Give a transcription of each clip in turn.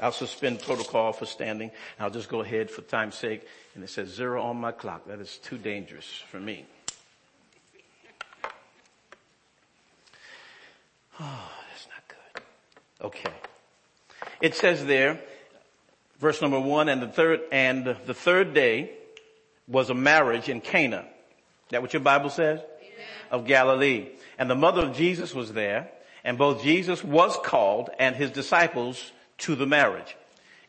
I'll suspend protocol for standing. I'll just go ahead for time's sake. And it says zero on my clock. That is too dangerous for me. Oh, that's not good. Okay. It says there, verse number one, and the third, and the third day was a marriage in Cana. That what your Bible says? Amen. Of Galilee. And the mother of Jesus was there, and both Jesus was called and his disciples to the marriage.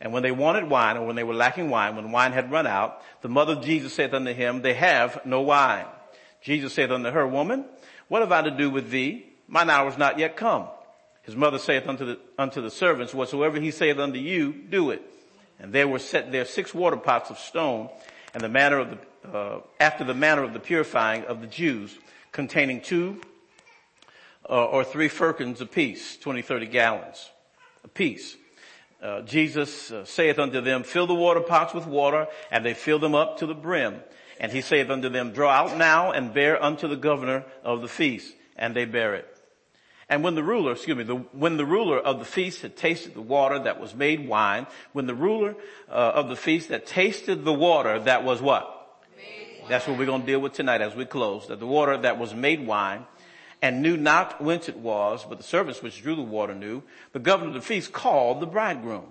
And when they wanted wine, or when they were lacking wine, when wine had run out, the mother of Jesus saith unto him, they have no wine. Jesus saith unto her, woman, what have I to do with thee? Mine hour is not yet come. His mother saith unto the, unto the servants, whatsoever he saith unto you, do it. And there were set there six water pots of stone, and the manner of the, uh, after the manner of the purifying of the Jews, containing two uh, or three firkins apiece, 20, 30 gallons apiece. Uh, Jesus uh, saith unto them, fill the water pots with water, and they fill them up to the brim. And he saith unto them, draw out now and bear unto the governor of the feast. And they bear it. And when the ruler, excuse me, the, when the ruler of the feast had tasted the water that was made wine, when the ruler uh, of the feast that tasted the water that was what? That's what we're going to deal with tonight as we close. That the water that was made wine and knew not whence it was, but the servants which drew the water knew. The governor of the feast called the bridegroom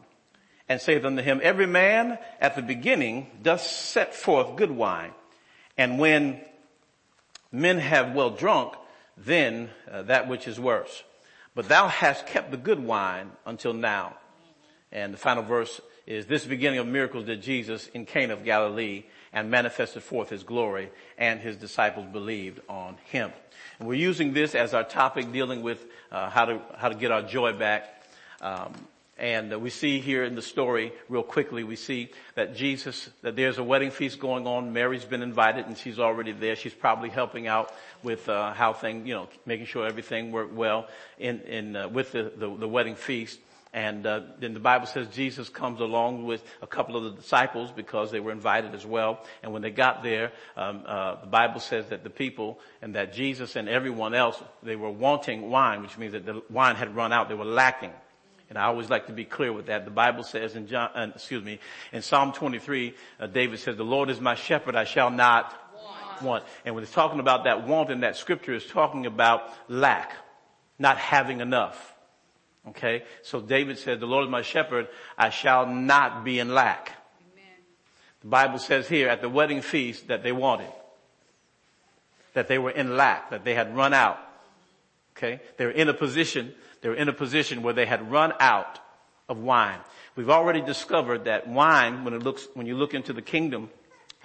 and saith unto him, every man at the beginning doth set forth good wine. And when men have well drunk, then uh, that which is worse. But thou hast kept the good wine until now. And the final verse is this beginning of miracles did Jesus in Cana of Galilee and manifested forth his glory and his disciples believed on him. And we're using this as our topic dealing with uh, how to how to get our joy back. Um, and uh, we see here in the story, real quickly, we see that Jesus, that there's a wedding feast going on. Mary's been invited and she's already there. She's probably helping out with uh, how things, you know, making sure everything worked well in, in uh, with the, the, the, wedding feast. And uh, then the Bible says Jesus comes along with a couple of the disciples because they were invited as well. And when they got there, um, uh, the Bible says that the people and that Jesus and everyone else they were wanting wine, which means that the wine had run out. They were lacking. And I always like to be clear with that. The Bible says in John, uh, excuse me, in Psalm 23, uh, David says, the Lord is my shepherd, I shall not want. want. And when it's talking about that want in that scripture, is talking about lack, not having enough. Okay? So David said, the Lord is my shepherd, I shall not be in lack. Amen. The Bible says here at the wedding feast that they wanted. That they were in lack, that they had run out. Okay? They were in a position they were in a position where they had run out of wine. We've already discovered that wine, when it looks, when you look into the kingdom,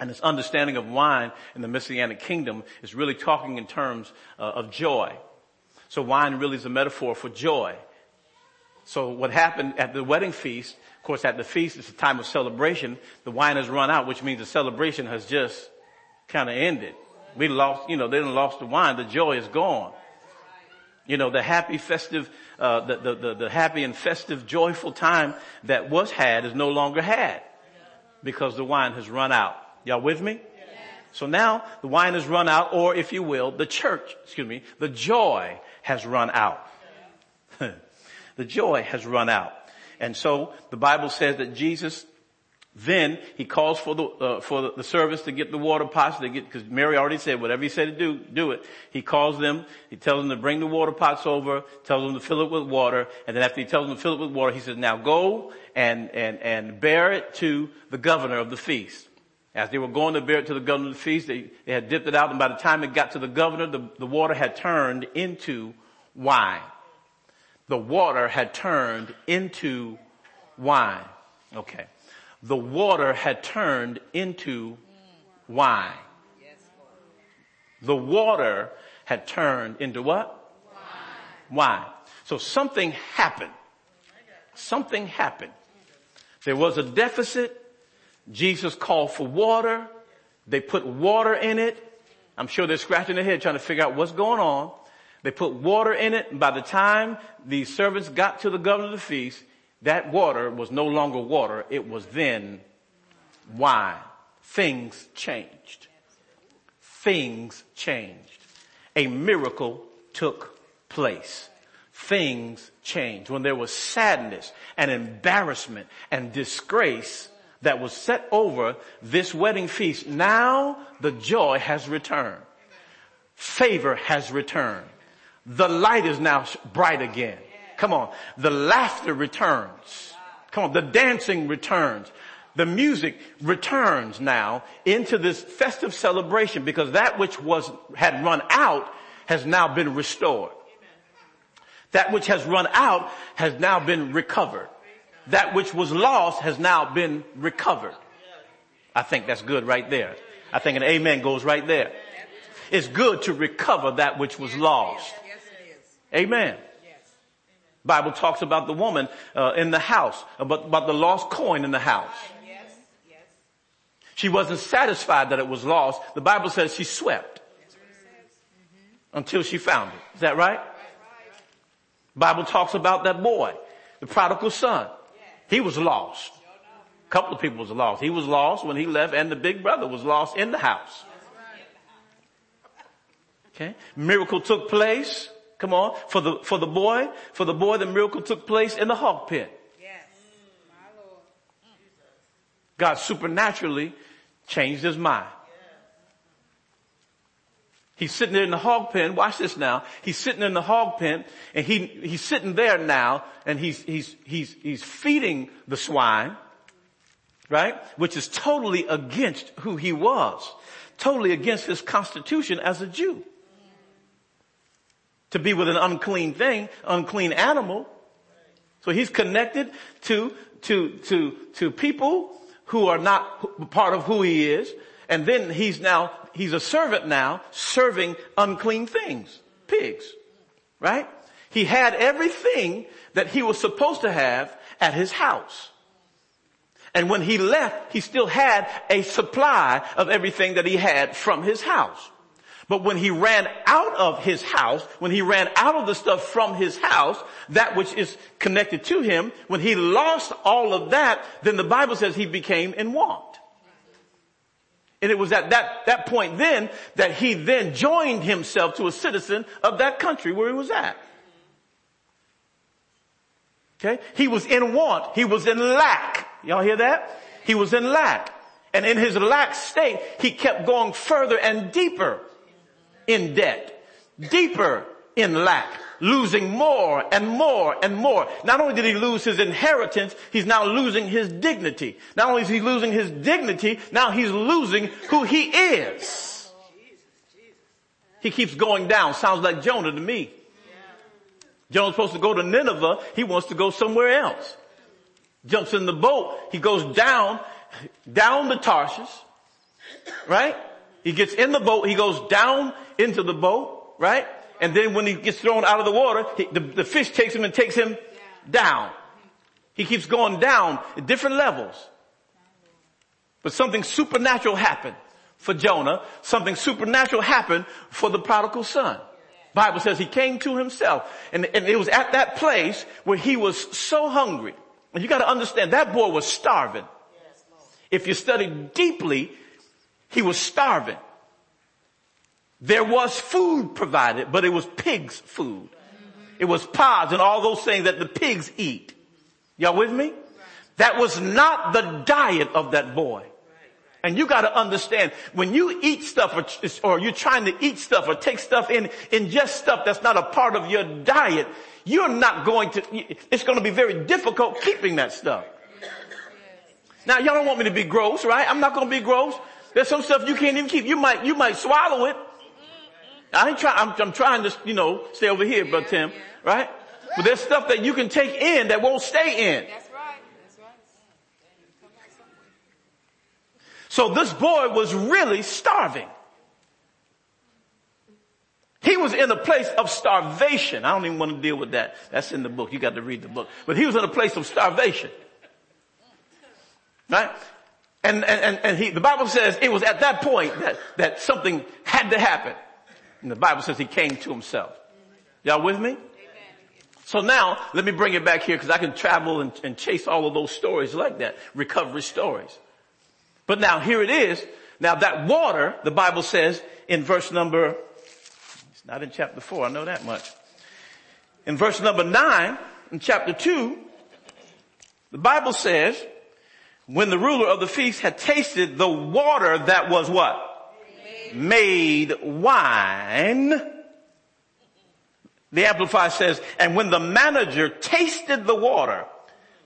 and this understanding of wine in the Messianic kingdom is really talking in terms uh, of joy. So wine really is a metaphor for joy. So what happened at the wedding feast, of course at the feast it's a time of celebration, the wine has run out, which means the celebration has just kind of ended. We lost, you know, they didn't lost the wine, the joy is gone. You know, the happy festive, uh, the, the, the, the, happy and festive, joyful time that was had is no longer had because the wine has run out. Y'all with me? So now the wine has run out, or if you will, the church, excuse me, the joy has run out. the joy has run out. And so the Bible says that Jesus then he calls for the uh, for the servants to get the water pots. They get because Mary already said whatever he said to do, do it. He calls them. He tells them to bring the water pots over. Tells them to fill it with water. And then after he tells them to fill it with water, he says, "Now go and and and bear it to the governor of the feast." As they were going to bear it to the governor of the feast, they, they had dipped it out, and by the time it got to the governor, the, the water had turned into wine. The water had turned into wine. Okay the water had turned into wine. The water had turned into what? Wine. So something happened. Something happened. There was a deficit. Jesus called for water. They put water in it. I'm sure they're scratching their head trying to figure out what's going on. They put water in it. And by the time the servants got to the governor of the feast, that water was no longer water. It was then wine. Things changed. Things changed. A miracle took place. things changed. When there was sadness and embarrassment and disgrace that was set over this wedding feast, now the joy has returned. Favor has returned. The light is now bright again. Come on. The laughter returns. Come on. The dancing returns. The music returns now into this festive celebration because that which was, had run out has now been restored. That which has run out has now been recovered. That which was lost has now been recovered. I think that's good right there. I think an amen goes right there. It's good to recover that which was lost. Amen. Bible talks about the woman uh, in the house, about, about the lost coin in the house. She wasn't satisfied that it was lost. The Bible says she swept until she found it. Is that right? Bible talks about that boy, the prodigal son. He was lost. A couple of people was lost. He was lost when he left and the big brother was lost in the house. Okay. Miracle took place. Come on. For the, for the boy, for the boy, the miracle took place in the hog pit. God supernaturally changed his mind. He's sitting there in the hog pen. Watch this now. He's sitting in the hog pen and he, he's sitting there now and he's, he's, he's, he's feeding the swine, right? Which is totally against who he was. Totally against his constitution as a Jew. To be with an unclean thing, unclean animal. So he's connected to, to, to, to people who are not part of who he is. And then he's now he's a servant now serving unclean things, pigs, right? He had everything that he was supposed to have at his house. And when he left, he still had a supply of everything that he had from his house. But when he ran out of his house, when he ran out of the stuff from his house, that which is connected to him, when he lost all of that, then the Bible says he became in want. And it was at that, that point then that he then joined himself to a citizen of that country where he was at. Okay? He was in want. He was in lack. Y'all hear that? He was in lack. And in his lack state, he kept going further and deeper in debt. Deeper in lack losing more and more and more. Not only did he lose his inheritance, he's now losing his dignity. Not only is he losing his dignity, now he's losing who he is. He keeps going down. Sounds like Jonah to me. Jonah's supposed to go to Nineveh. He wants to go somewhere else. Jumps in the boat. He goes down, down to Tarshish. Right? He gets in the boat. He goes down into the boat. Right? and then when he gets thrown out of the water, he, the, the fish takes him and takes him down. He keeps going down at different levels. But something supernatural happened for Jonah. Something supernatural happened for the prodigal son. Bible says he came to himself and, and it was at that place where he was so hungry. And you gotta understand that boy was starving. If you study deeply, he was starving. There was food provided, but it was pigs food. It was pods and all those things that the pigs eat. Y'all with me? That was not the diet of that boy. And you gotta understand, when you eat stuff or, or, you're trying to eat stuff or take stuff in, ingest stuff that's not a part of your diet, you're not going to, it's gonna be very difficult keeping that stuff. Now y'all don't want me to be gross, right? I'm not gonna be gross. There's some stuff you can't even keep. You might, you might swallow it, I ain't trying, I'm, I'm, trying to, you know, stay over here, Brother Tim, right? But there's stuff that you can take in that won't stay in. That's right. That's right. So this boy was really starving. He was in a place of starvation. I don't even want to deal with that. That's in the book. You got to read the book. But he was in a place of starvation. Right? And, and, and he, the Bible says it was at that point that, that something had to happen. And the Bible says he came to himself. Y'all with me? So now, let me bring it back here because I can travel and, and, chase all of those stories like that. Recovery stories. But now here it is. Now that water, the Bible says in verse number, it's not in chapter four, I know that much. In verse number nine, in chapter two, the Bible says, when the ruler of the feast had tasted the water that was what? Made, wine. The Amplified says, and when the manager tasted the water,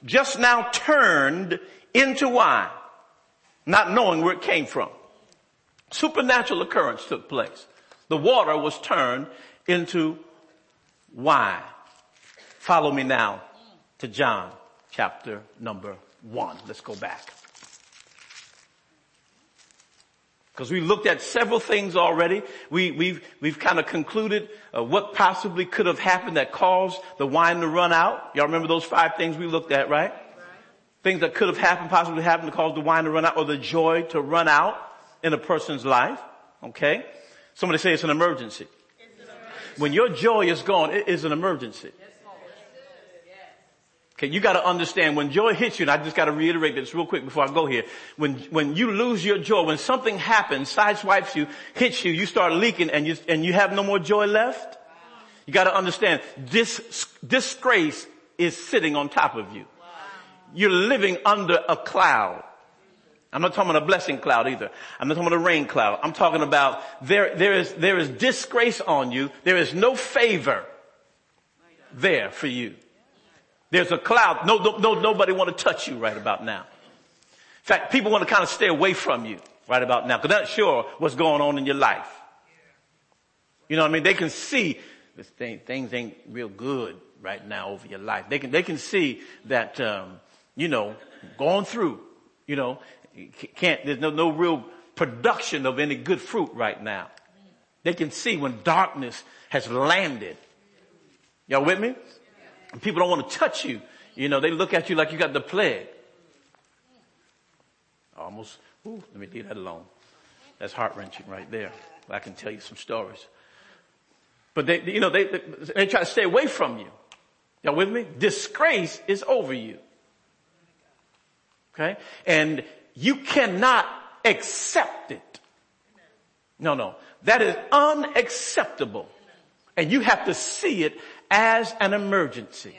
just now turned into wine, not knowing where it came from. Supernatural occurrence took place. The water was turned into wine. Follow me now to John chapter number one. Let's go back. Because we looked at several things already. We, we've, we've kind of concluded uh, what possibly could have happened that caused the wine to run out. Y'all remember those five things we looked at, right? right? Things that could have happened, possibly happened to cause the wine to run out or the joy to run out in a person's life. Okay? Somebody say it's an emergency. It's an emergency. When your joy is gone, it is an emergency. Okay, you gotta understand when joy hits you, and I just gotta reiterate this real quick before I go here. When, when you lose your joy, when something happens, sideswipes you, hits you, you start leaking and you, and you have no more joy left, you gotta understand this disgrace is sitting on top of you. You're living under a cloud. I'm not talking about a blessing cloud either. I'm not talking about a rain cloud. I'm talking about there, there is, there is disgrace on you. There is no favor there for you. There's a cloud. No, no, no, nobody want to touch you right about now. In fact, people want to kind of stay away from you right about now because they're not sure what's going on in your life. You know what I mean? They can see this thing, things ain't real good right now over your life. They can, they can see that, um, you know, going through, you know, can't, there's no, no real production of any good fruit right now. They can see when darkness has landed. Y'all with me? People don't want to touch you. You know, they look at you like you got the plague. Almost, ooh, let me leave that alone. That's heart wrenching right there. I can tell you some stories. But they, you know, they, they, try to stay away from you. Y'all with me? Disgrace is over you. Okay? And you cannot accept it. No, no. That is unacceptable. And you have to see it as an emergency.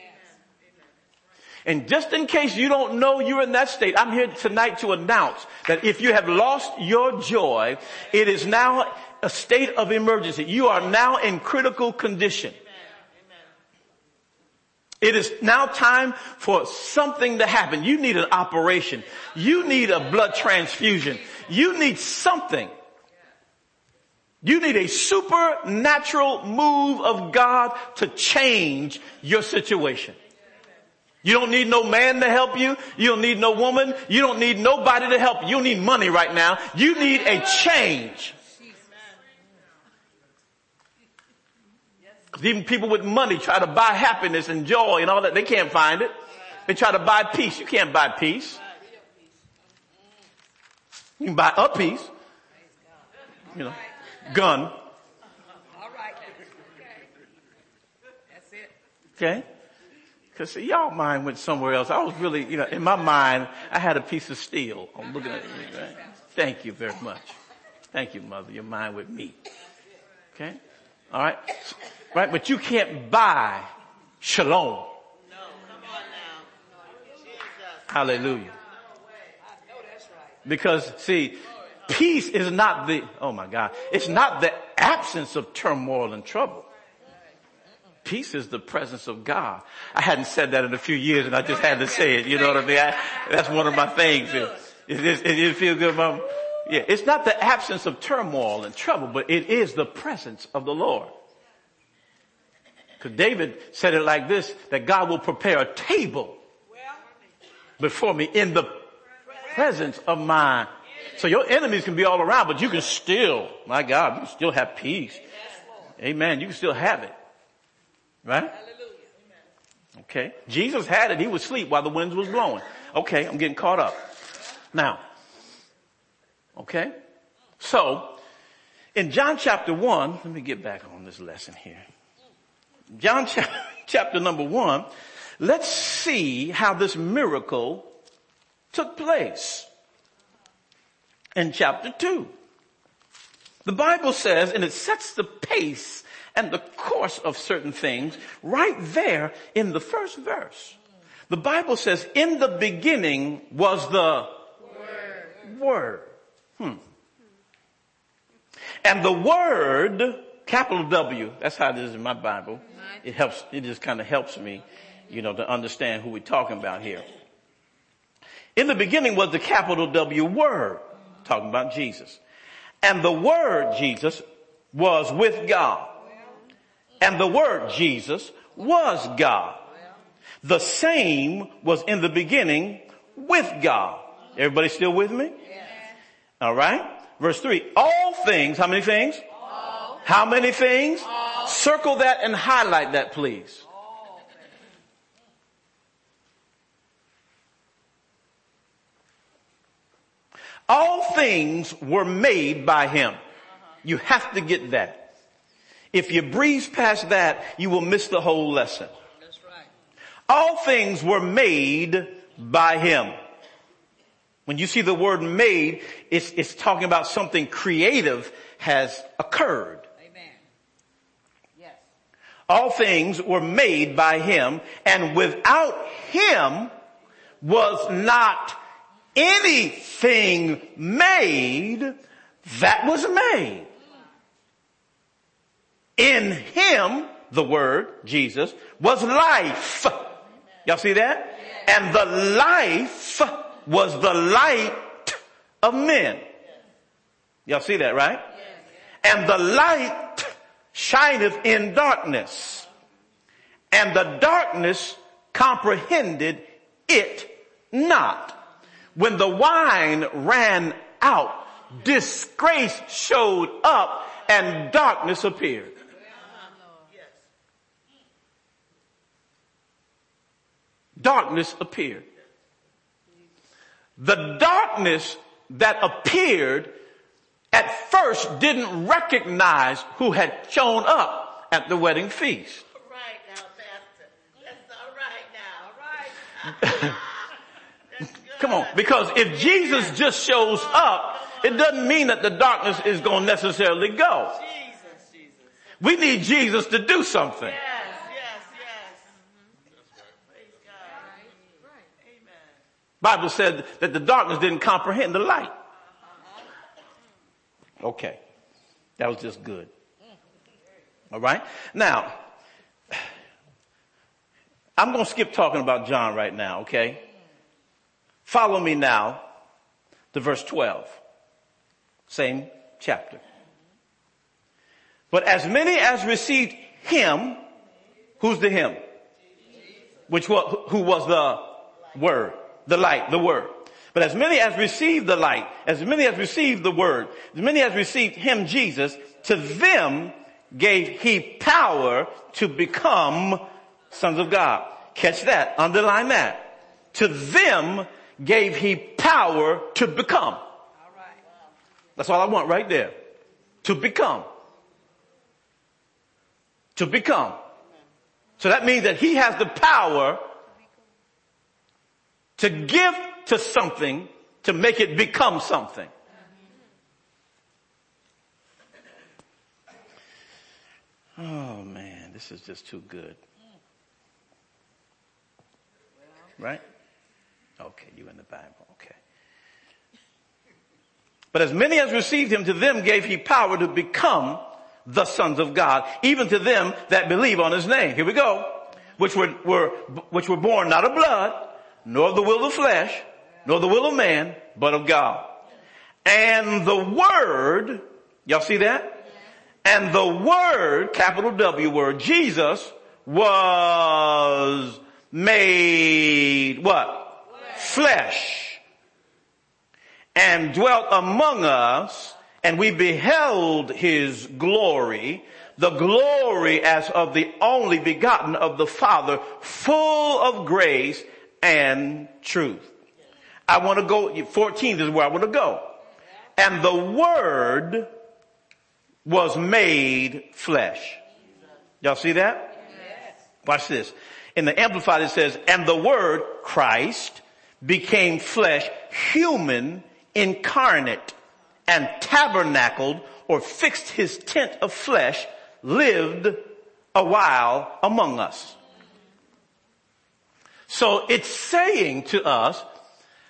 And just in case you don't know you're in that state, I'm here tonight to announce that if you have lost your joy, it is now a state of emergency. You are now in critical condition. It is now time for something to happen. You need an operation. You need a blood transfusion. You need something you need a supernatural move of God to change your situation. You don't need no man to help you. You don't need no woman. You don't need nobody to help you. You don't need money right now. You need a change. Even people with money try to buy happiness and joy and all that. They can't find it. They try to buy peace. You can't buy peace. You can buy a piece. You know gun. All right. Okay. That's it. Okay. Cause see, y'all mind went somewhere else. I was really, you know, in my mind, I had a piece of steel. I'm looking at you. Right? Thank you very much. Thank you, mother. Your mind with me. Okay. All right. Right. But you can't buy shalom. Hallelujah. Because see, Peace is not the, oh my God, it's not the absence of turmoil and trouble. Peace is the presence of God. I hadn't said that in a few years and I just had to say it. You know what I mean? I, that's one of my things. It, it, it, it feel good, mom? Yeah, it's not the absence of turmoil and trouble, but it is the presence of the Lord. Because David said it like this, that God will prepare a table before me in the presence of my so your enemies can be all around, but you can still, my God, you can still have peace. Amen. You can still have it. Right? Okay. Jesus had it. He was asleep while the winds was blowing. Okay. I'm getting caught up. Now. Okay. So, in John chapter one, let me get back on this lesson here. John chapter number one, let's see how this miracle took place in chapter 2. The Bible says, and it sets the pace and the course of certain things right there in the first verse. The Bible says, in the beginning was the Word. Word. Hmm. And the Word, capital W, that's how it is in my Bible. It helps, it just kind of helps me, you know, to understand who we're talking about here. In the beginning was the capital W Word, talking about Jesus. And the Word, Jesus, was with God. And the Word, Jesus, was God. The same was in the beginning with God. Everybody still with me? All right. Verse three. All things, how many things? All. How many things? All. Circle that and highlight that please. All things were made by him. You have to get that. If you breeze past that, you will miss the whole lesson. That's right. All things were made by him. When you see the word made, it's, it's talking about something creative has occurred. Amen. Yes. All things were made by him and without him was not anything made that was made. In him, the word, Jesus, was life. Y'all see that? And the life was the light of men. Y'all see that, right? And the light shineth in darkness. And the darkness comprehended it not. When the wine ran out, disgrace showed up and darkness appeared. Darkness appeared. The darkness that appeared at first didn't recognize who had shown up at the wedding feast. Right now, Pastor. That's all right now. All right. Come on. Because if Jesus just shows up, it doesn't mean that the darkness is going to necessarily go. Jesus, Jesus. We need Jesus to do something. Yes, yes, yes. Right. Amen. Bible said that the darkness didn't comprehend the light. Okay. That was just good. All right. Now, I'm going to skip talking about John right now, okay? Follow me now to verse 12. Same chapter. But as many as received him, who's the him? Which was, who was the word, the light, the word. But as many as received the light, as many as received the word, as many as received him, Jesus, to them gave he power to become sons of God. Catch that, underline that. To them gave he power to become. That's all I want right there. To become. To become. So that means that he has the power to give to something to make it become something. Oh man, this is just too good. Right? Okay, you in the Bible. Okay. But as many as received him, to them gave he power to become the sons of God, even to them that believe on his name. Here we go. Which were, were, which were born not of blood, nor of the will of flesh, nor the will of man, but of God. And the word, y'all see that? And the word, capital W word, Jesus was made what? Flesh and dwelt among us and we beheld his glory, the glory as of the only begotten of the Father, full of grace and truth. I want to go, 14 is where I want to go. And the word was made flesh. Y'all see that? Watch this. In the Amplified it says, and the word, Christ, became flesh, human, incarnate, and tabernacled or fixed his tent of flesh lived a while among us. So it's saying to us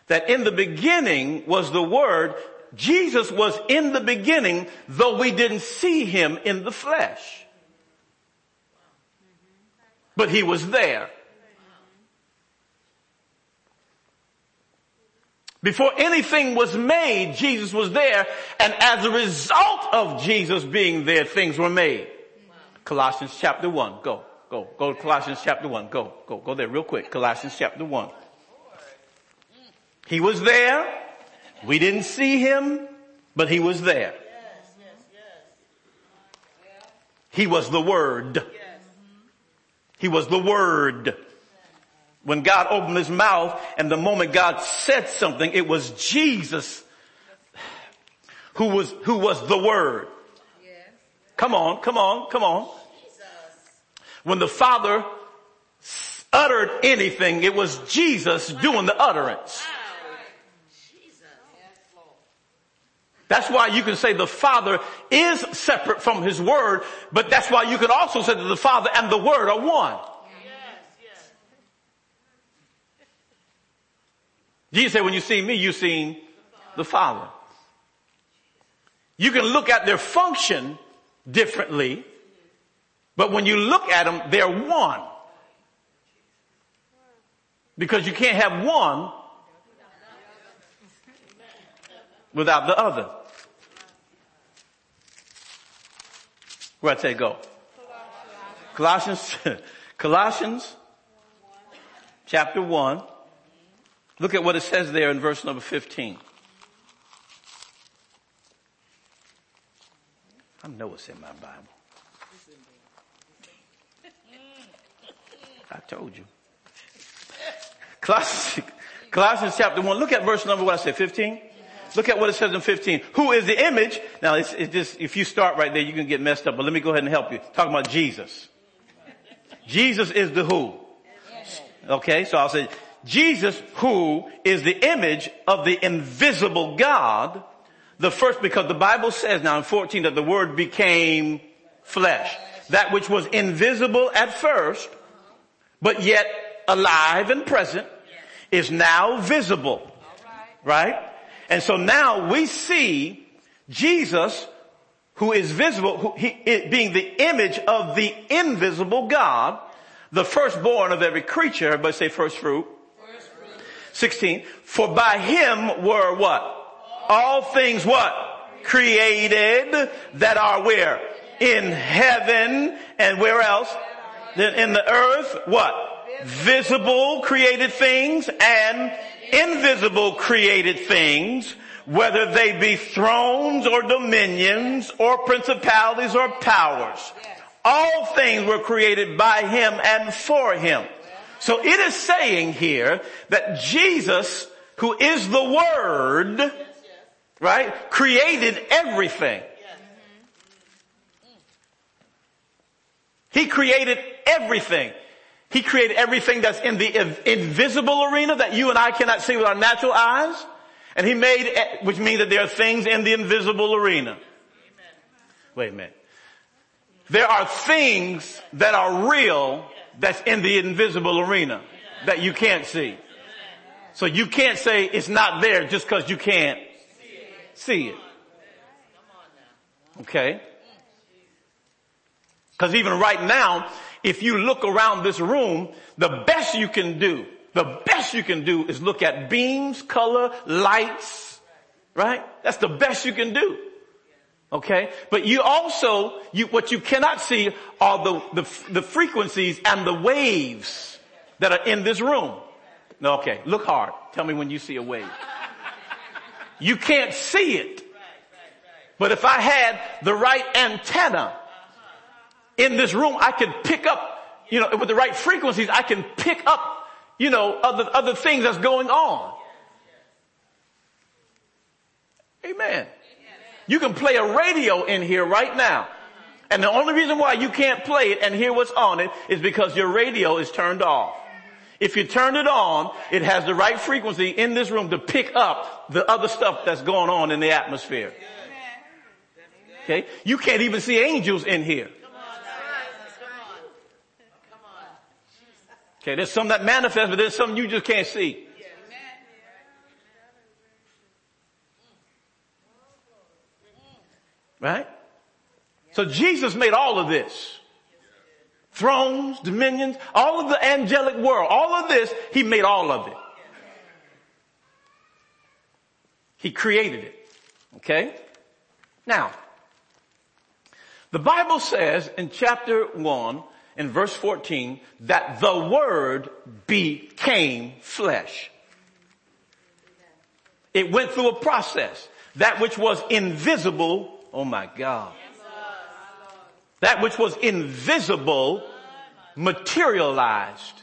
that in the beginning was the word. Jesus was in the beginning, though we didn't see him in the flesh. But he was there. Before anything was made, Jesus was there, and as a result of Jesus being there, things were made. Colossians chapter 1, go, go, go to Colossians chapter 1, go, go, go there real quick. Colossians chapter 1. He was there, we didn't see him, but he was there. He was the Word. He was the Word. When God opened his mouth and the moment God said something, it was Jesus who was, who was the Word. Come on, come on, come on. When the Father uttered anything, it was Jesus doing the utterance. That's why you can say the Father is separate from His Word, but that's why you can also say that the Father and the Word are one. Jesus said, when you see me, you've seen the Father. You can look at their function differently, but when you look at them, they're one. Because you can't have one without the other. Where I say go? Colossians, Colossians chapter 1. Look at what it says there in verse number 15. I know it's in my Bible. I told you. Colossians, Colossians chapter 1. Look at verse number, what I said, 15? Look at what it says in 15. Who is the image? Now it's, it's just, if you start right there, you can get messed up, but let me go ahead and help you. Talking about Jesus. Jesus is the who. Okay, so I'll say, Jesus who is the image of the invisible God, the first, because the Bible says now in 14 that the word became flesh. That which was invisible at first, but yet alive and present, is now visible. Right? And so now we see Jesus, who is visible, who, he, it being the image of the invisible God, the firstborn of every creature, everybody say first fruit. 16. For by him were what? All things what? Created that are where? In heaven and where else? Then in the earth, what? Visible created things and invisible created things, whether they be thrones or dominions or principalities or powers. All things were created by him and for him. So it is saying here that Jesus, who is the Word, right, created everything. He created everything. He created everything that's in the invisible arena that you and I cannot see with our natural eyes. And he made, which means that there are things in the invisible arena. Wait a minute. There are things that are real that's in the invisible arena that you can't see. So you can't say it's not there just because you can't see it. Okay? Because even right now, if you look around this room, the best you can do, the best you can do is look at beams, color, lights, right? That's the best you can do. Okay? But you also, you, what you cannot see are the, the, the frequencies and the waves that are in this room. No, okay. Look hard. Tell me when you see a wave. You can't see it. But if I had the right antenna in this room, I could pick up, you know, with the right frequencies, I can pick up, you know, other, other things that's going on. Amen. You can play a radio in here right now. And the only reason why you can't play it and hear what's on it is because your radio is turned off. If you turn it on, it has the right frequency in this room to pick up the other stuff that's going on in the atmosphere. Okay? You can't even see angels in here. Okay, there's some that manifest, but there's some you just can't see. Right? So Jesus made all of this. Thrones, dominions, all of the angelic world, all of this, He made all of it. He created it. Okay? Now, the Bible says in chapter 1 in verse 14 that the Word became flesh. It went through a process. That which was invisible, oh my God. That which was invisible materialized.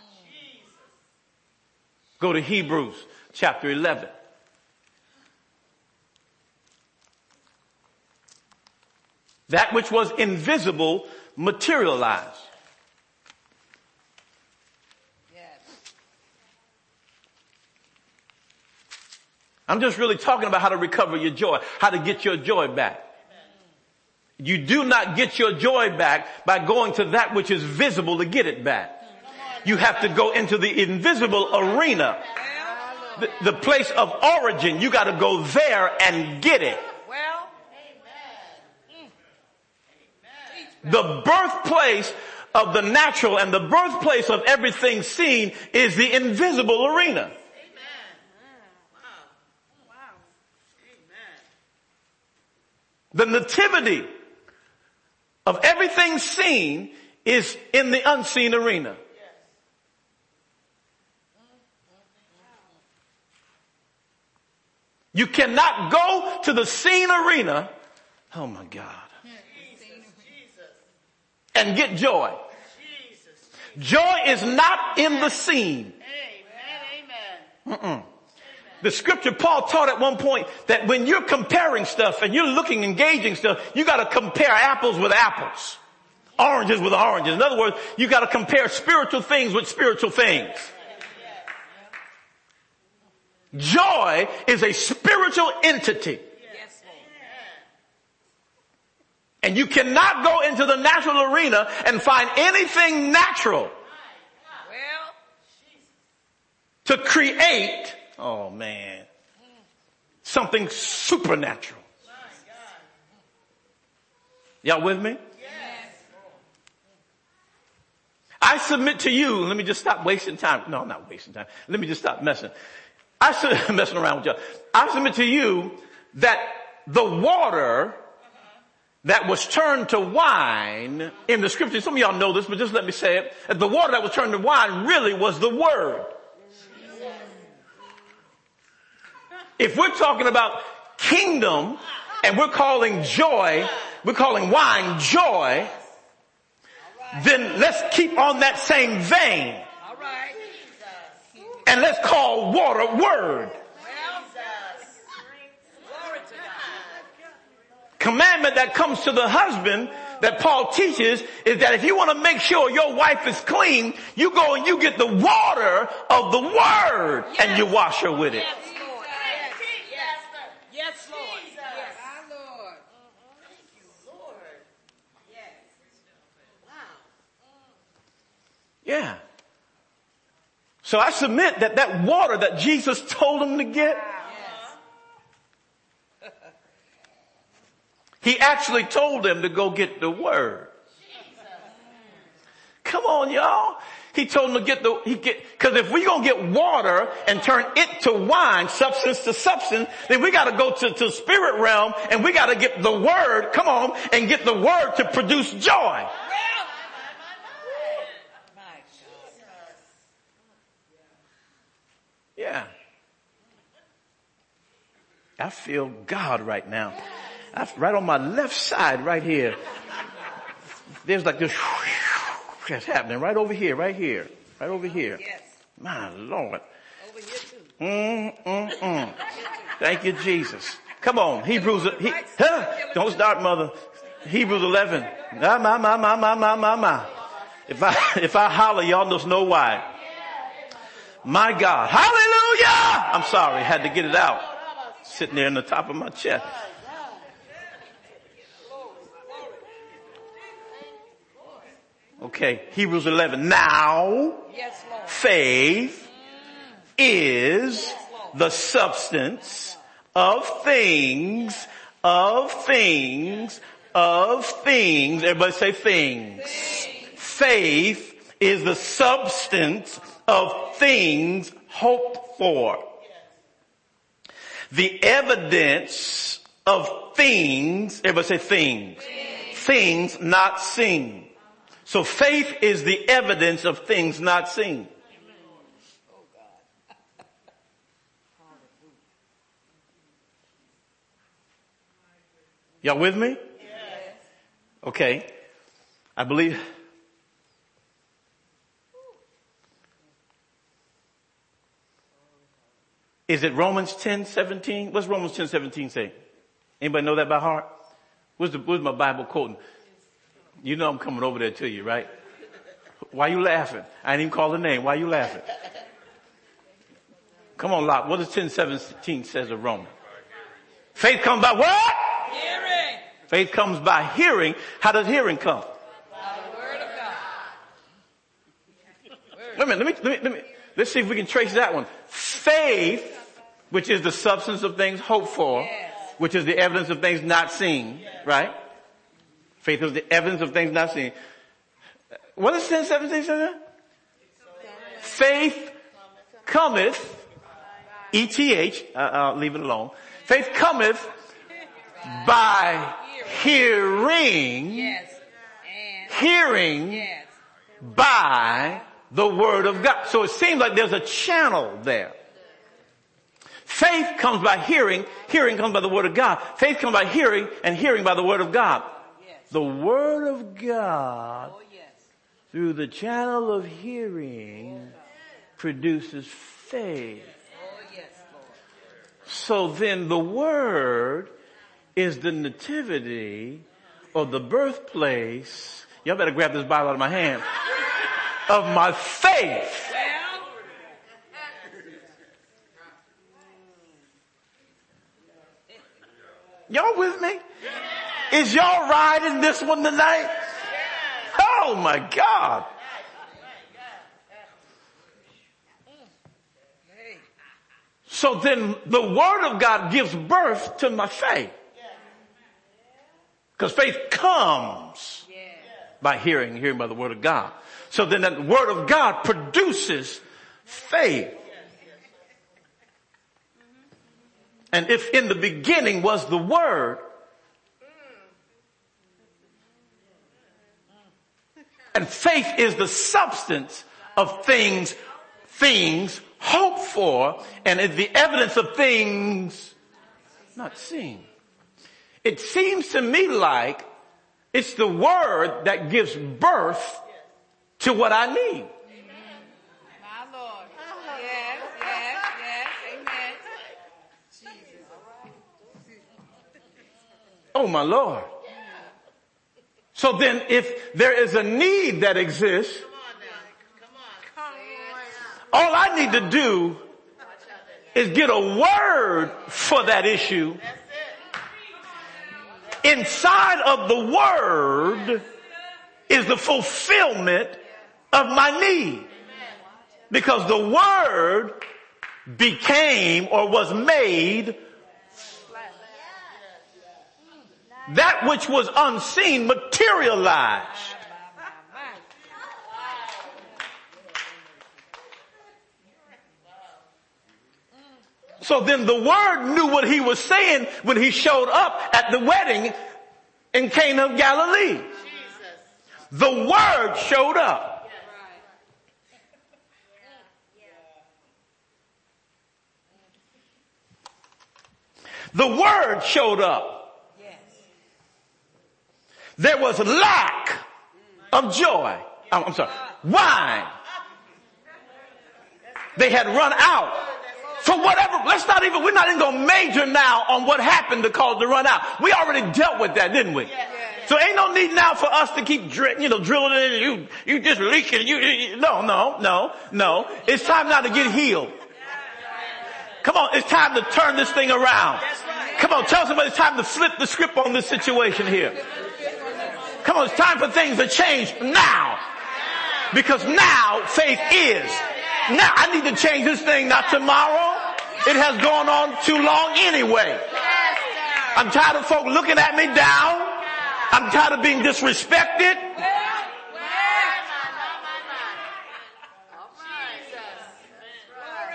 Go to Hebrews chapter 11. That which was invisible materialized. I'm just really talking about how to recover your joy, how to get your joy back. You do not get your joy back by going to that which is visible to get it back. You have to go into the invisible arena. The, the place of origin. You gotta go there and get it. The birthplace of the natural and the birthplace of everything seen is the invisible arena. Mm. The nativity of everything seen is in the unseen arena. You cannot go to the seen arena. Oh my God. And get joy. Joy is not in the seen. Mm-mm. The scripture Paul taught at one point that when you're comparing stuff and you're looking, engaging stuff, you gotta compare apples with apples. Oranges with oranges. In other words, you gotta compare spiritual things with spiritual things. Joy is a spiritual entity. And you cannot go into the natural arena and find anything natural to create Oh man. Something supernatural. Y'all with me? I submit to you, let me just stop wasting time. No, I'm not wasting time. Let me just stop messing. I submit, messing around with y'all. I submit to you that the water that was turned to wine in the scripture, some of y'all know this, but just let me say it, the water that was turned to wine really was the word. If we're talking about kingdom and we're calling joy, we're calling wine joy, then let's keep on that same vein. And let's call water word. Commandment that comes to the husband that Paul teaches is that if you want to make sure your wife is clean, you go and you get the water of the word and you wash her with it. Yeah. So I submit that that water that Jesus told him to get, he actually told them to go get the word. Come on y'all. He told them to get the, he get, cause if we gonna get water and turn it to wine, substance to substance, then we gotta go to, to spirit realm and we gotta get the word, come on, and get the word to produce joy. Yeah. I feel God right now. I, right on my left side right here. There's like this that's happening right over here, right here, right over here. Yes. My Lord. Over here too. Mm, mm, mm. Thank you, Jesus. Come on, Hebrews. He, huh? Don't start, mother. Hebrews 11. Ah, my, my, my, my, my, my, my. If I, if I holler, y'all just know why. My God. Hallelujah! I'm sorry, had to get it out. Sitting there in the top of my chest. Okay, Hebrews 11. Now, faith is the substance of things, of things, of things. Everybody say things. Faith is the substance of things hoped for. The evidence of things, everybody say things. Things not seen. So faith is the evidence of things not seen. Y'all with me? Okay. I believe. Is it Romans 10, 17? What's Romans 10, 17 say? Anybody know that by heart? Where's, the, where's my Bible quoting? You know I'm coming over there to you, right? Why you laughing? I didn't even call the name. Why you laughing? Come on, Lot. What does 10, 17 says of Romans? Faith comes by what? Hearing Faith comes by hearing. How does hearing come? by the word of God. Wait a minute, let me, let me, let me, let's see if we can trace that one. Faith, which is the substance of things hoped for, Yes. which is the evidence of things not seen, right? Faith is the evidence of things not seen. What does 10, 17 say there? Faith cometh, E-T-H, uh, I'll leave it alone. Faith cometh by hearing, Yes. Hearing by the word of God. So it seems like there's a channel there. Faith comes by hearing, hearing comes by the word of God. Faith comes by hearing and hearing by the word of God. Yes. The word of God Oh yes. through the channel of hearing produces faith. Oh yes, So then the word is the nativity or the birthplace. Y'all better grab this Bible out of my hand. Of my faith. Well, Y'all with me? Is y'all riding this one tonight? Oh my God. So then the word of God gives birth to my faith. Because faith comes by hearing, hearing by the word of God. So then that word of God produces faith. And if in the beginning was the word, and faith is the substance of things, things hoped for, and is the evidence of things not seen. It seems to me like it's the word that gives birth to what I need. My Lord. Yes, yes, yes. Amen. Oh my Lord. So then if there is a need that exists, all I need to do is get a word for that issue. Inside of the word is the fulfillment of my need. Because the word became or was made that which was unseen materialized. So then the word knew what he was saying when he showed up at the wedding in Cana of Galilee. The word showed up. The word showed up. There was lack of joy. Oh, I'm sorry. Wine. They had run out. For whatever, let's not even, we're not even gonna major now on what happened to cause the run out. We already dealt with that, didn't we? So ain't no need now for us to keep, dri- you know, drilling it in. You, you just leaking. You, you, no, no, no, no. It's time now to get healed. Come on, it's time to turn this thing around. Come on, tell somebody it's time to flip the script on this situation here. Come on, it's time for things to change now. Because now faith is. Now I need to change this thing, not tomorrow. It has gone on too long anyway. I'm tired of folk looking at me down. I'm tired of being disrespected.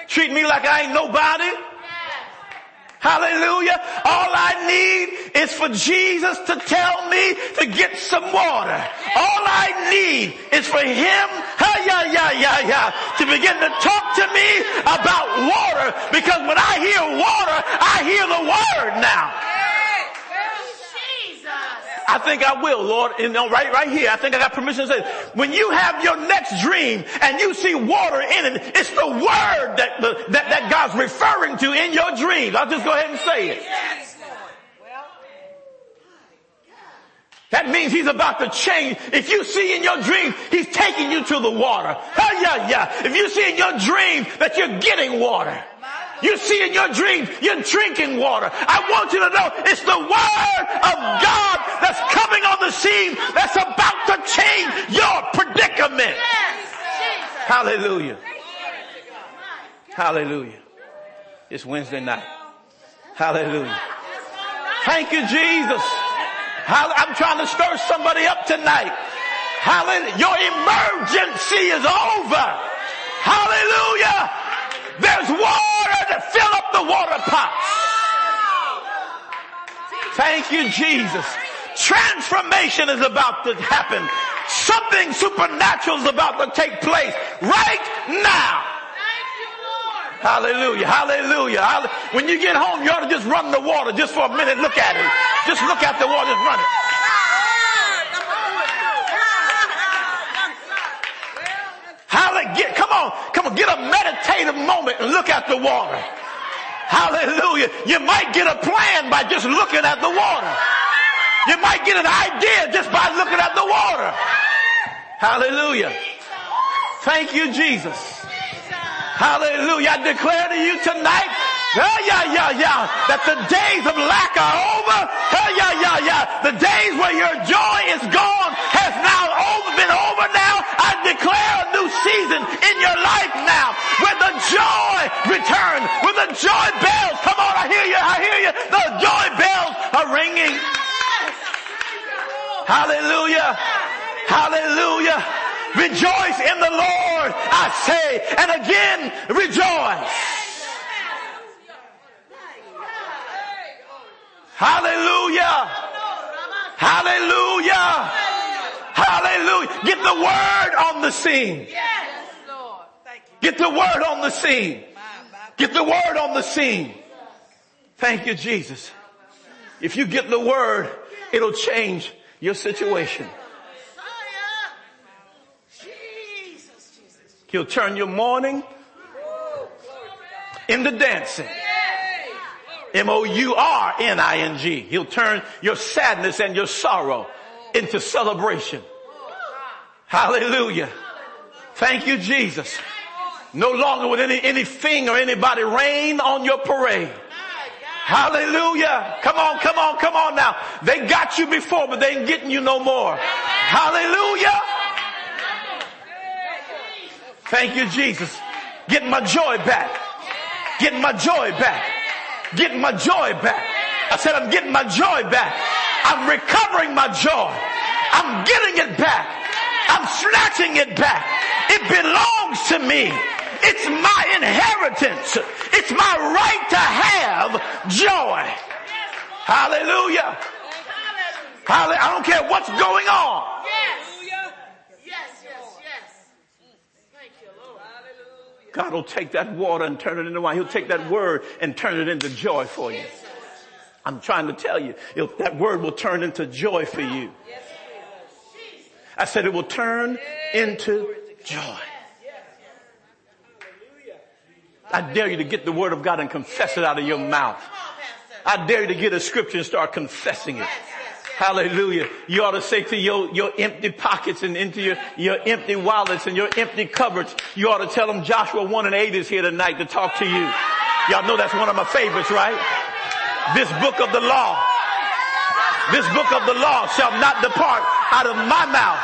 Treat me like I ain't nobody. Hallelujah. All I need is for Jesus to tell me to get some water. All I need is for him, yeah, yeah, yeah, yeah, to begin to talk to me about water because when I hear water, I hear the word now. I think I will, Lord. You know, right, right here. I think I got permission to say, when you have your next dream and you see water in it, it's the word that, that, that God's referring to in your dreams. I'll just go ahead and say it. That means he's about to change. If you see in your dream, he's taking you to the water. Oh, yeah, yeah. If you see in your dream that you're getting water, you see in your dreams, you're drinking water. I want you to know it's the word of God that's coming on the scene that's about to change your predicament. Hallelujah. Hallelujah. It's Wednesday night. Hallelujah. Thank you, Jesus. I'm trying to stir somebody up tonight. Hallelujah. Your emergency is over. Hallelujah. There's water to fill up the water pots. Thank you, Jesus. Transformation is about to happen. Something supernatural is about to take place right now. Hallelujah, hallelujah. When you get home, you ought to just run the water just for a minute. Look at it. Just look at the water, just run it. Hallelujah. Get, come on, come on, get a meditative moment and look at the water. Hallelujah. You might get a plan by just looking at the water. You might get an idea just by looking at the water. Hallelujah. Thank you, Jesus. Hallelujah. I declare to you tonight, yeah, yeah, yeah, yeah, that the days of lack are over. Yeah, yeah, yeah, yeah. The days where your joy is gone over, now. I declare a new season in your life now where the joy returns, where the joy bells, come on, I hear you, I hear you. The joy bells are ringing. Hallelujah. Hallelujah. Rejoice in the Lord, I say, and again rejoice. Hallelujah. Hallelujah. Hallelujah. Get the word on the scene. Yes, Lord. Thank you. Get the word on the scene. Get the word on the scene. Thank you, Jesus. If you get the word, it'll change your situation. He'll turn your mourning into dancing. M-O-U-R-N-I-N-G. He'll turn your sadness and your sorrow into celebration. Hallelujah. Thank you, Jesus. No longer will any, anything or anybody rain on your parade. Hallelujah. Come on, come on, come on now. They got you before, but they ain't getting you no more. Hallelujah. Thank you, Jesus. Getting my joy back. Getting my joy back. Getting my joy back. I said, I'm getting my joy back. I'm recovering my joy. I'm getting it back. I'm snatching it back. It belongs to me. It's my inheritance. It's my right to have joy. Hallelujah. Hallelujah. I don't care what's going on. God will take that water and turn it into wine. He'll take that word and turn it into joy for you. I'm trying to tell you, that word will turn into joy for you. I said it will turn into joy. I dare you to get the word of God and confess it out of your mouth. I dare you to get a scripture and start confessing it. Hallelujah. You ought to say to your, your empty pockets and into your, your empty wallets and your empty cupboards, you ought to tell them Joshua 1 and 8 is here tonight to talk to you. Y'all know that's one of my favorites, right? This book of the law. This book of the law shall not depart out of my mouth.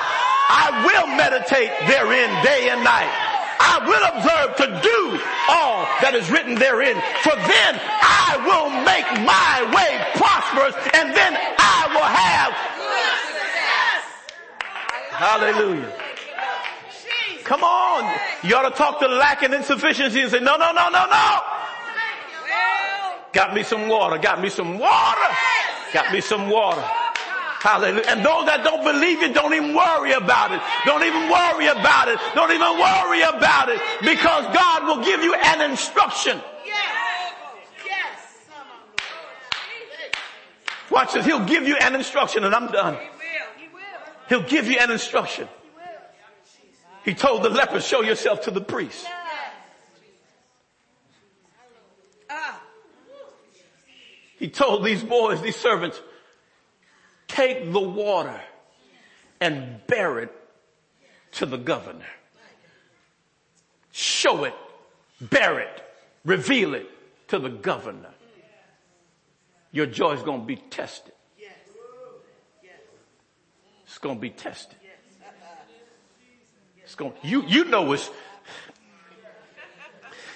I will meditate therein day and night. I will observe to do all that is written therein. For then I will make my way prosperous and then I will have. Hallelujah. Come on. You ought to talk to lack and insufficiency and say, no, no, no, no, no. Got me some water. Got me some water. Got me some water. Hallelujah. And those that don't believe it, don't even worry about it. Don't even worry about it. Don't even worry about it because God will give you an instruction. Yes. Watch this. He'll give you an instruction and I'm done. He'll give you an instruction. He told the leper, show yourself to the priest. He told these boys, these servants, take the water and bear it to the governor. Show it, bear it, reveal it to the governor. Your joy is going to be tested. It's going to be tested. It's going, you, you know it's,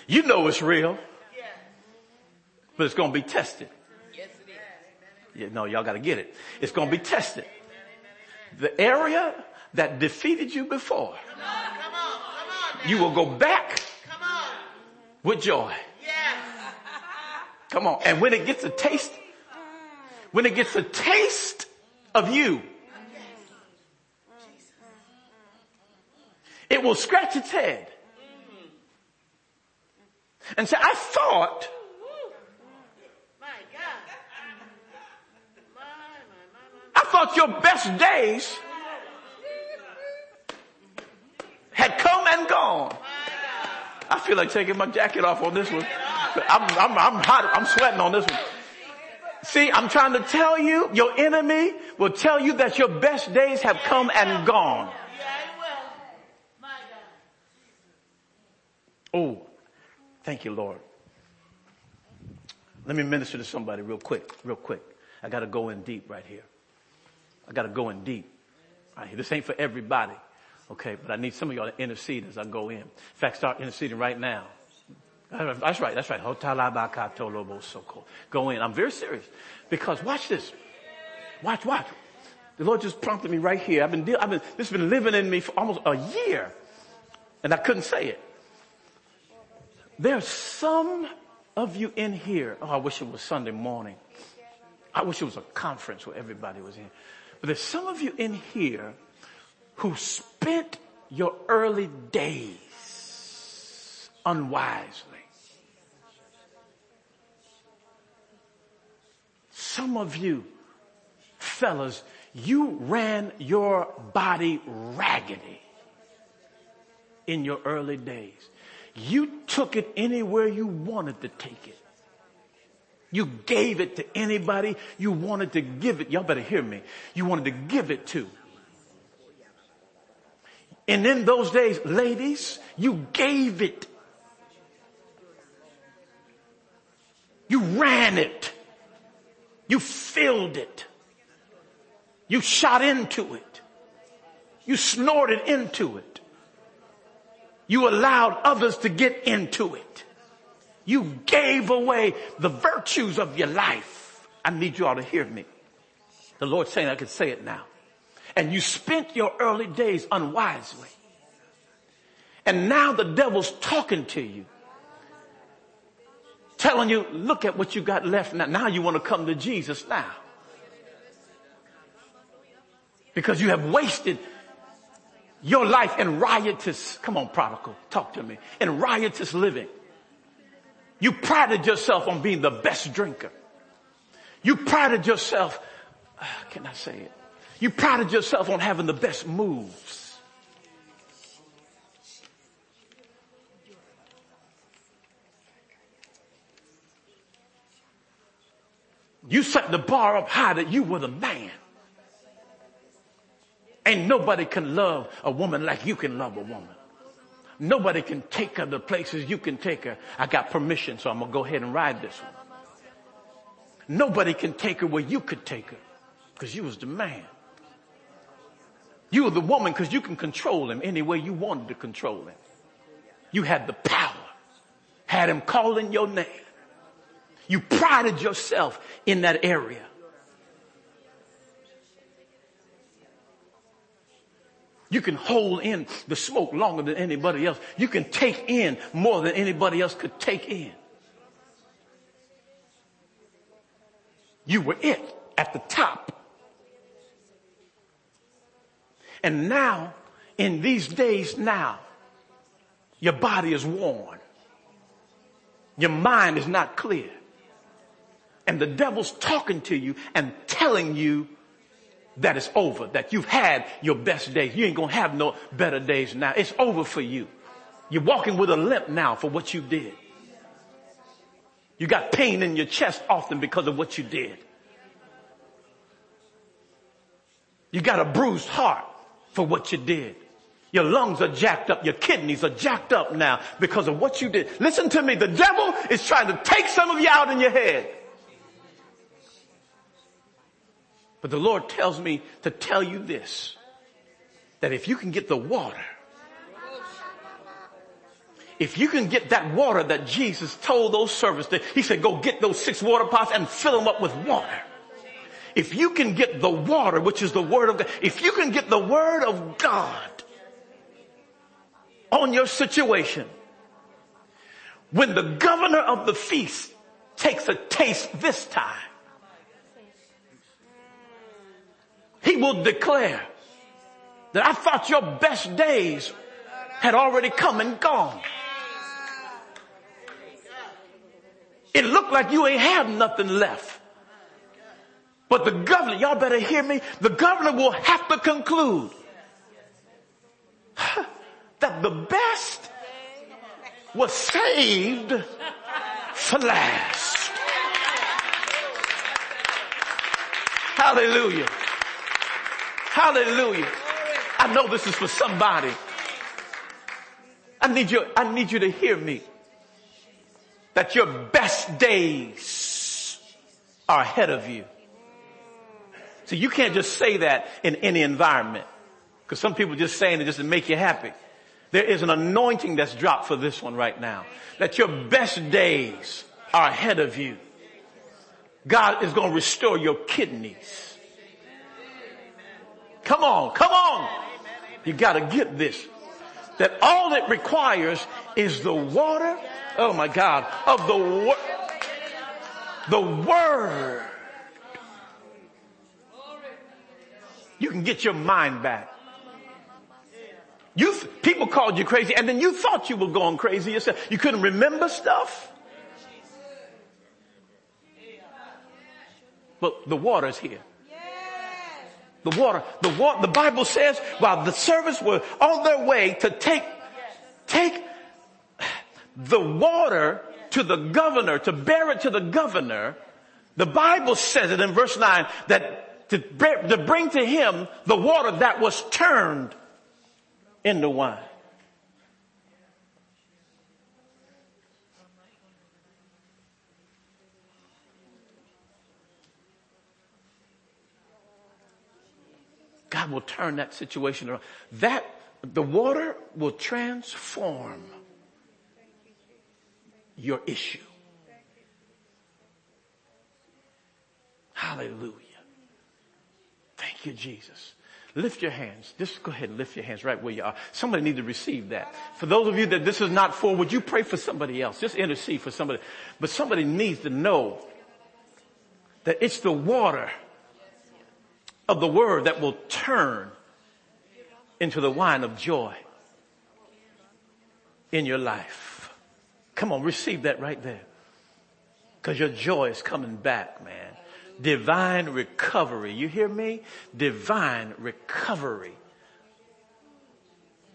you know it's real, but it's going to be tested. Yeah, no, y'all got to get it. It's to be tested. The area that defeated you before, you will go back with joy. Come on. And when it gets a taste, when it gets a taste of you, it will scratch its head and say, I thought thought your best days had come and gone. I feel like taking my jacket off on this one. I'm, I'm, I'm hot. I'm sweating on this one. See, I'm trying to tell you, your enemy will tell you that your best days have come and gone. Oh, thank you, Lord. Let me minister to somebody real quick, real quick. I gotta go in deep right here. I gotta go in deep. Right. This ain't for everybody. Okay, but I need some of y'all to intercede as I go in. In fact, start interceding right now. That's right, that's right. Go in. I'm very serious. Because watch this. Watch, watch. The Lord just prompted me right here. I've been, I've been, this has been living in me for almost a year. And I couldn't say it. There's some of you in here. Oh, I wish it was Sunday morning. I wish it was a conference where everybody was in. But there's some of you in here who spent your early days unwisely. Some of you fellas, you ran your body raggedy in your early days. You took it anywhere you wanted to take it. You gave it to anybody you wanted to give it. Y'all better hear me. You wanted to give it to. And in those days, ladies, you gave it. You ran it. You filled it. You shot into it. You snorted into it. You allowed others to get into it. You gave away the virtues of your life. I need you all to hear me. The Lord's saying I could say it now. And you spent your early days unwisely. And now the devil's talking to you. Telling you, look at what you got left now. Now you want to come to Jesus now. Because you have wasted your life in riotous, come on prodigal, talk to me, in riotous living. You prided yourself on being the best drinker. You prided yourself, uh, can I say it? You prided yourself on having the best moves. You set the bar up high that you were the man. Ain't nobody can love a woman like you can love a woman. Nobody can take her the places you can take her. I got permission, so I'm gonna go ahead and ride this one. Nobody can take her where you could take her, because you was the man. You were the woman because you can control him any way you wanted to control him. You had the power. Had him calling your name. You prided yourself in that area. You can hold in the smoke longer than anybody else. You can take in more than anybody else could take in. You were it at the top. And now, in these days now, your body is worn. Your mind is not clear. And the devil's talking to you and telling you that it's over, that you've had your best days. You ain't gonna have no better days now. It's over for you. You're walking with a limp now for what you did. You got pain in your chest often because of what you did. You got a bruised heart for what you did. Your lungs are jacked up. Your kidneys are jacked up now because of what you did. Listen to me. The devil is trying to take some of you out in your head. But the Lord tells me to tell you this, that if you can get the water, if you can get that water that Jesus told those servants that he said, go get those six water pots and fill them up with water. If you can get the water, which is the word of God, if you can get the word of God on your situation, when the governor of the feast takes a taste this time, he will declare that I thought your best days had already come and gone. It looked like you ain't have nothing left. But the governor, y'all better hear me, the governor will have to conclude that the best was saved for last. Hallelujah. Hallelujah. I know this is for somebody. I need you, I need you to hear me. That your best days are ahead of you. So you can't just say that in any environment. Because some people just saying it just to make you happy. There is an anointing that's dropped for this one right now. That your best days are ahead of you. God is going to restore your kidneys. Come on, come on. You got to get this. That all it requires is the water, oh my God, of the word, the word you can get your mind back. You, people called you crazy and then you thought you were going crazy yourself. You couldn't remember stuff. But the water's here. The water, the water, the Bible says while the servants were on their way to take, take the water to the governor, to bear it to the governor, the Bible says it in verse 9 that to, to bring to him the water that was turned into wine. God will turn that situation around. That, the water will transform your issue. Hallelujah. Thank you, Jesus. Lift your hands. Just go ahead and lift your hands right where you are. Somebody need to receive that. For those of you that this is not for, would you pray for somebody else? Just intercede for somebody. But somebody needs to know that it's the water of the word that will turn into the wine of joy in your life. Come on, receive that right there. Cause your joy is coming back, man divine recovery. You hear me? Divine recovery.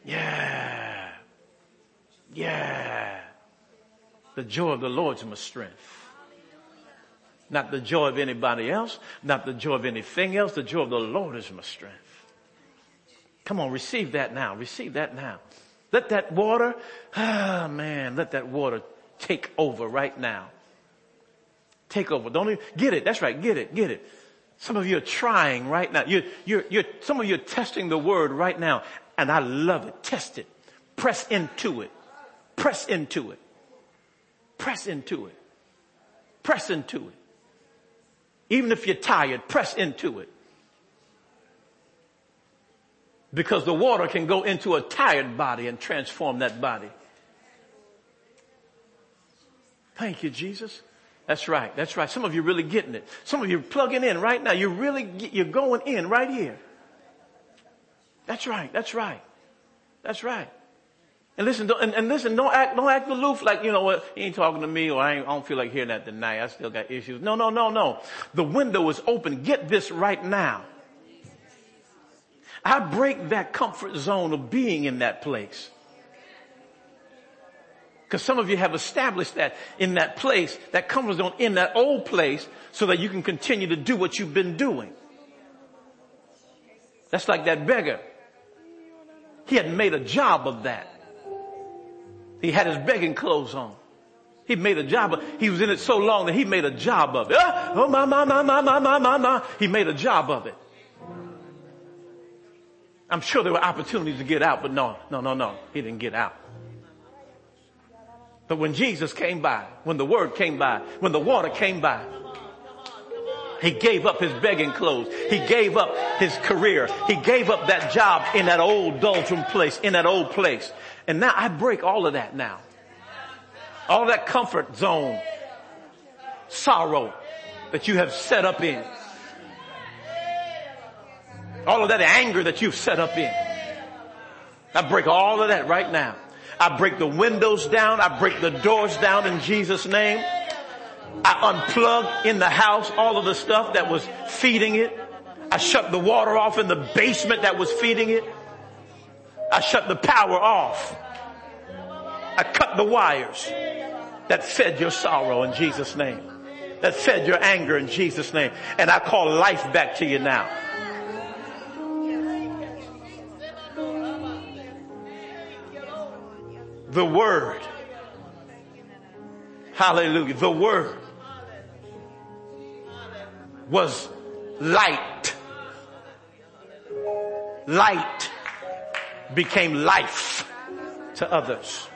Yeah. Yeah. The joy of the Lord is my strength. Not the joy of anybody else, not the joy of anything else. The joy of the Lord is my strength. Come on, receive that now. Receive that now. Let that water, ah man, let that water take over right now. Take over. Don't even, get it. That's right. Get it. Get it. Some of you are trying right now. You're, you're, you're, some of you are testing the word right now. And I love it. Test it. Press into it. Press into it. Press into it. Press into it. Even if you're tired, press into it. Because the water can go into a tired body and transform that body. Thank you, Jesus. That's right. That's right. Some of you really getting it. Some of you are plugging in right now. You're really, you're going in right here. That's right. That's right. That's right. And listen, and, and, listen, don't act, don't act aloof like, you know what, he ain't talking to me or I, I, don't feel like hearing that tonight. I still got issues. No, no, no, no. The window is open. Get this right now. I break that comfort zone of being in that place. Because some of you have established that in that place, that comfort zone in that old place so that you can continue to do what you've been doing. That's like that beggar. He had made a job of that. He had his begging clothes on. He made a job of, he was in it so long that he made a job of it. Oh my, my, my, my, my, my, my, my. He made a job of it. I'm sure there were opportunities to get out, but no, no, no, no. He didn't get out. But when Jesus came by, when the word came by, when the water came by, he gave up his begging clothes. He gave up his career. He gave up that job in that old doldrum place, in that old place. And now I break all of that now. All that comfort zone, sorrow that you have set up in. All of that anger that you've set up in. I break all of that right now. I break the windows down. I break the doors down in Jesus name. I unplug in the house all of the stuff that was feeding it. I shut the water off in the basement that was feeding it. I shut the power off. I cut the wires that fed your sorrow in Jesus name. That fed your anger in Jesus name. And I call life back to you now. The Word. Hallelujah. The Word was light. Light became life to others.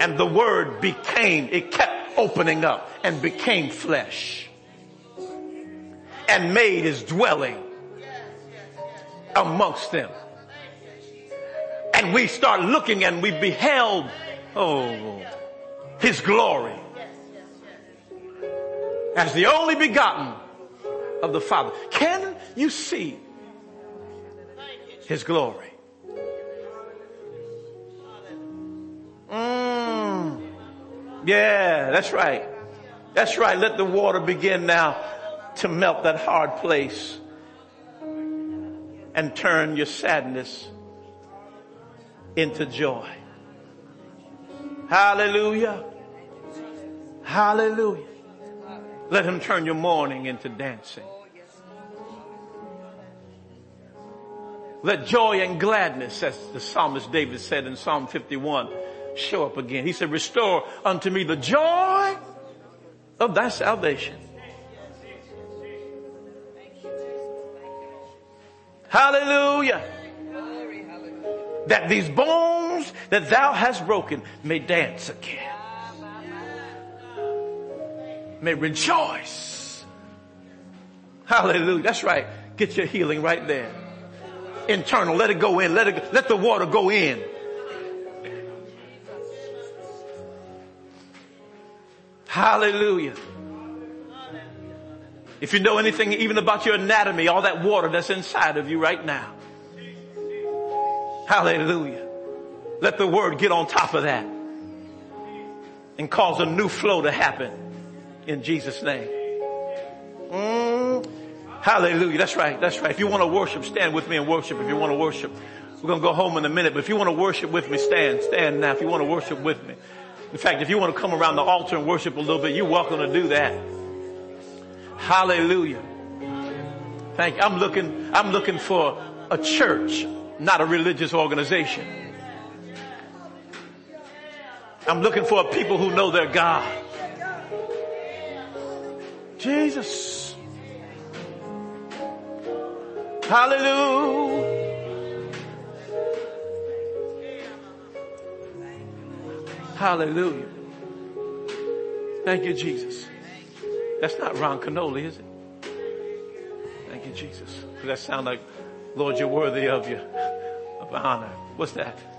And the Word became, it kept opening up and became flesh and made his dwelling amongst them and we start looking and we beheld, oh, his glory as the only begotten of the Father. Can you see his glory? Mm. Yeah, that's right. That's right. Let the water begin now to melt that hard place and turn your sadness into joy. Hallelujah. Hallelujah. Let him turn your mourning into dancing. Let joy and gladness, as the psalmist David said in Psalm 51, show up again. He said, restore unto me the joy of thy salvation. Hallelujah that these bones that thou hast broken may dance again. May rejoice. Hallelujah. That's right. Get your healing right there. Internal. Let it go in. Let it, let the water go in. Hallelujah. If you know anything even about your anatomy, all that water that's inside of you right now, Hallelujah. Let the word get on top of that and cause a new flow to happen in Jesus name. Mm. Hallelujah. That's right. That's right. If you want to worship, stand with me and worship. If you want to worship, we're going to go home in a minute. But if you want to worship with me, stand. Stand now. If you want to worship with me. In fact, if you want to come around the altar and worship a little bit, you're welcome to do that. Hallelujah. Thank you. I'm looking, I'm looking for a church not a religious organization. I'm looking for people who know their God. Jesus. Hallelujah. Hallelujah. Thank you, Jesus. That's not Ron Kenoly, is it? Thank you, Jesus. Does that sound like, Lord, you're worthy of you, of honor? What's that?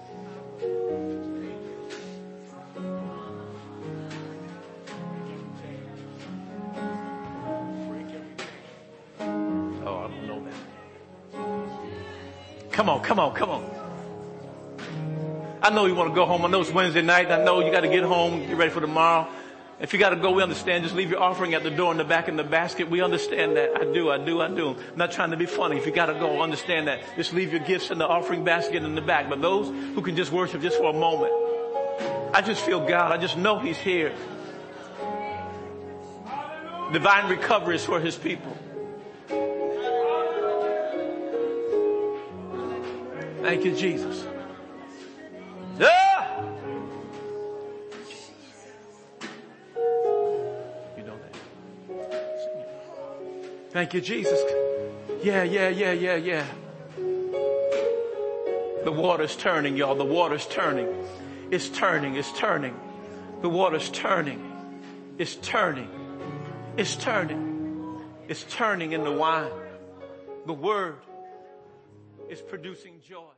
Come on, come on, come on. I know you want to go home. I know it's Wednesday night. I know you got to get home, get ready for tomorrow. If you got to go, we understand. Just leave your offering at the door in the back in the basket. We understand that. I do, I do, I do. I'm not trying to be funny. If you got to go, understand that. Just leave your gifts in the offering basket in the back. But those who can just worship just for a moment, I just feel God. I just know He's here. Divine recovery is for His people. Thank you, Jesus. Ah! You know that. Thank you, Jesus. Yeah, yeah, yeah, yeah, yeah. The water's turning, y'all. The water's turning. It's turning. It's turning. The water's turning. It's turning. It's turning. It's turning in the wine. The word is producing joy.